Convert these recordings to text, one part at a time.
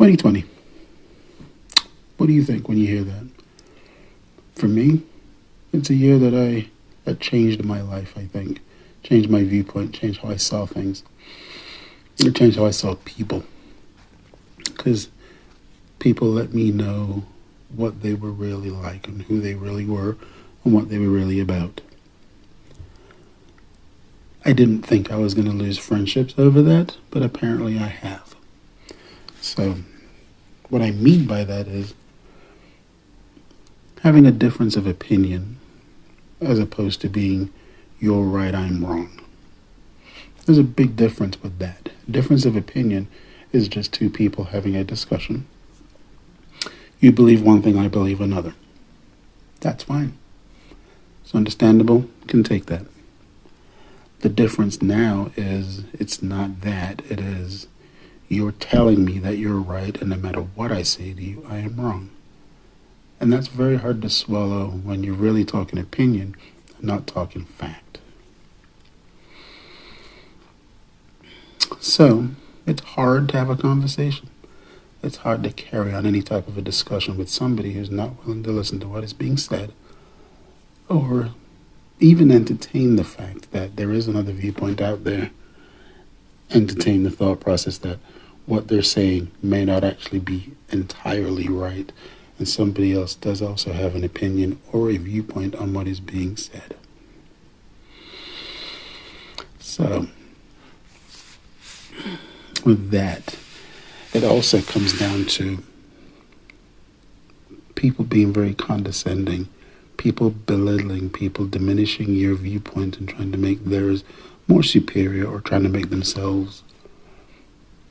2020. What do you think when you hear that? For me, it's a year that I that changed my life, I think. Changed my viewpoint, changed how I saw things. It changed how I saw people. Because people let me know what they were really like and who they really were and what they were really about. I didn't think I was going to lose friendships over that, but apparently I have. So, what I mean by that is having a difference of opinion as opposed to being you're right, I'm wrong. There's a big difference with that. Difference of opinion is just two people having a discussion. You believe one thing, I believe another. That's fine. It's understandable, can take that. The difference now is it's not that, it is you're telling me that you're right, and no matter what I say to you, I am wrong. And that's very hard to swallow when you're really talking opinion not talking fact. So, it's hard to have a conversation. It's hard to carry on any type of a discussion with somebody who's not willing to listen to what is being said or even entertain the fact that there is another viewpoint out there. Entertain the thought process that what they're saying may not actually be entirely right, and somebody else does also have an opinion or a viewpoint on what is being said. So, with that, it also comes down to people being very condescending, people belittling people, diminishing your viewpoint and trying to make theirs more superior or trying to make themselves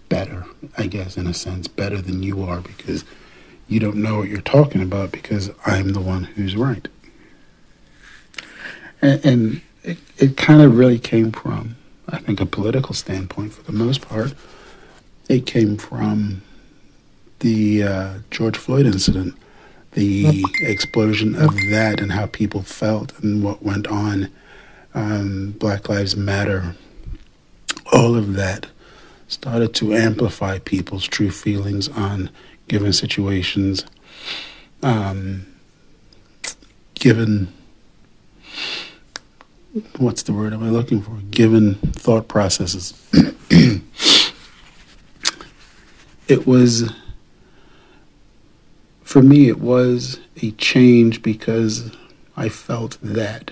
better, I guess, in a sense, better than you are because you don't know what you're talking about because I'm the one who's right. And, and it, it kind of really came from, I think, a political standpoint for the most part. It came from the uh, George Floyd incident, the explosion of that, and how people felt and what went on. Um, Black Lives Matter, all of that started to amplify people's true feelings on given situations, um, given what's the word am I looking for? Given thought processes. it was, for me, it was a change because I felt that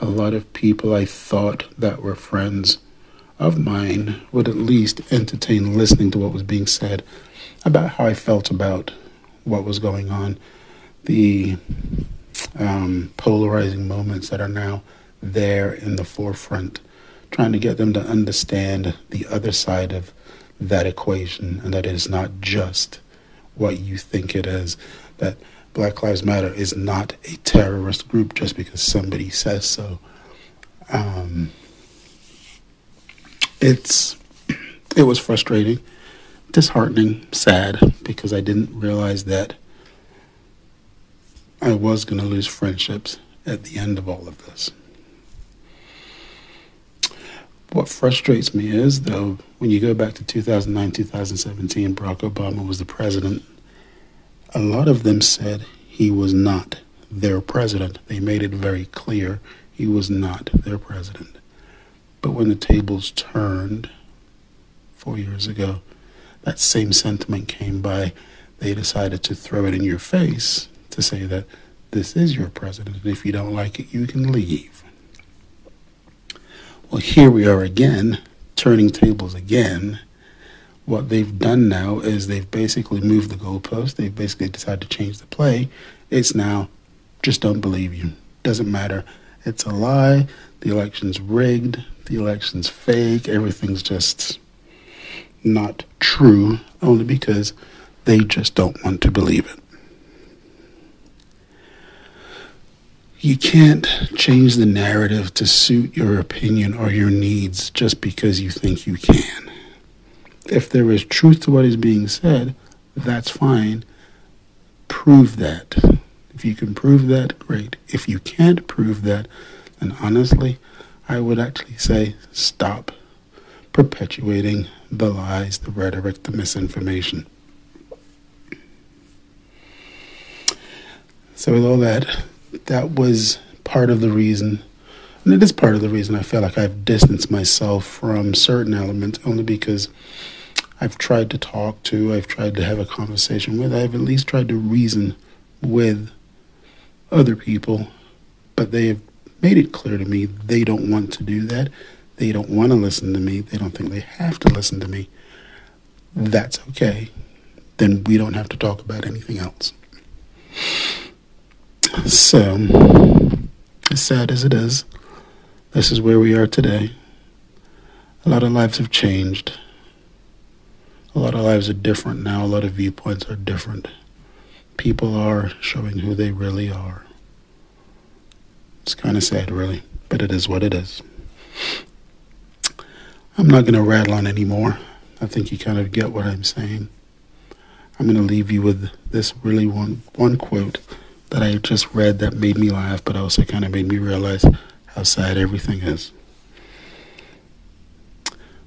a lot of people I thought that were friends of mine would at least entertain listening to what was being said about how I felt about what was going on, the um, polarizing moments that are now there in the forefront, trying to get them to understand the other side of that equation and that it is not just what you think it is, that Black Lives Matter is not a terrorist group just because somebody says so. Um, it's it was frustrating, disheartening, sad because I didn't realize that I was going to lose friendships at the end of all of this. What frustrates me is, though, when you go back to 2009, 2017, Barack Obama was the president, a lot of them said he was not their president. They made it very clear he was not their president. But when the tables turned four years ago, that same sentiment came by. They decided to throw it in your face to say that this is your president, and if you don't like it, you can leave. Well, here we are again, turning tables again. What they've done now is they've basically moved the goalpost. They've basically decided to change the play. It's now just don't believe you. Doesn't matter. It's a lie. The election's rigged. The election's fake. Everything's just not true only because they just don't want to believe it. You can't change the narrative to suit your opinion or your needs just because you think you can. If there is truth to what is being said, that's fine. Prove that. If you can prove that, great. If you can't prove that, then honestly, I would actually say stop perpetuating the lies, the rhetoric, the misinformation. So, with all that, that was part of the reason, and it is part of the reason I feel like I've distanced myself from certain elements only because I've tried to talk to, I've tried to have a conversation with, I've at least tried to reason with other people, but they have made it clear to me they don't want to do that. They don't want to listen to me. They don't think they have to listen to me. That's okay. Then we don't have to talk about anything else. So, as sad as it is, this is where we are today. A lot of lives have changed. A lot of lives are different now. A lot of viewpoints are different. People are showing who they really are. It's kind of sad, really, but it is what it is. I'm not going to rattle on anymore. I think you kind of get what I'm saying. I'm going to leave you with this really one, one quote that I just read that made me laugh, but also kind of made me realize how sad everything is.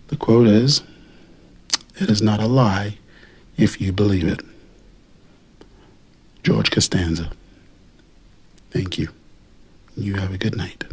The quote is It is not a lie if you believe it. George Costanza. Thank you. You have a good night.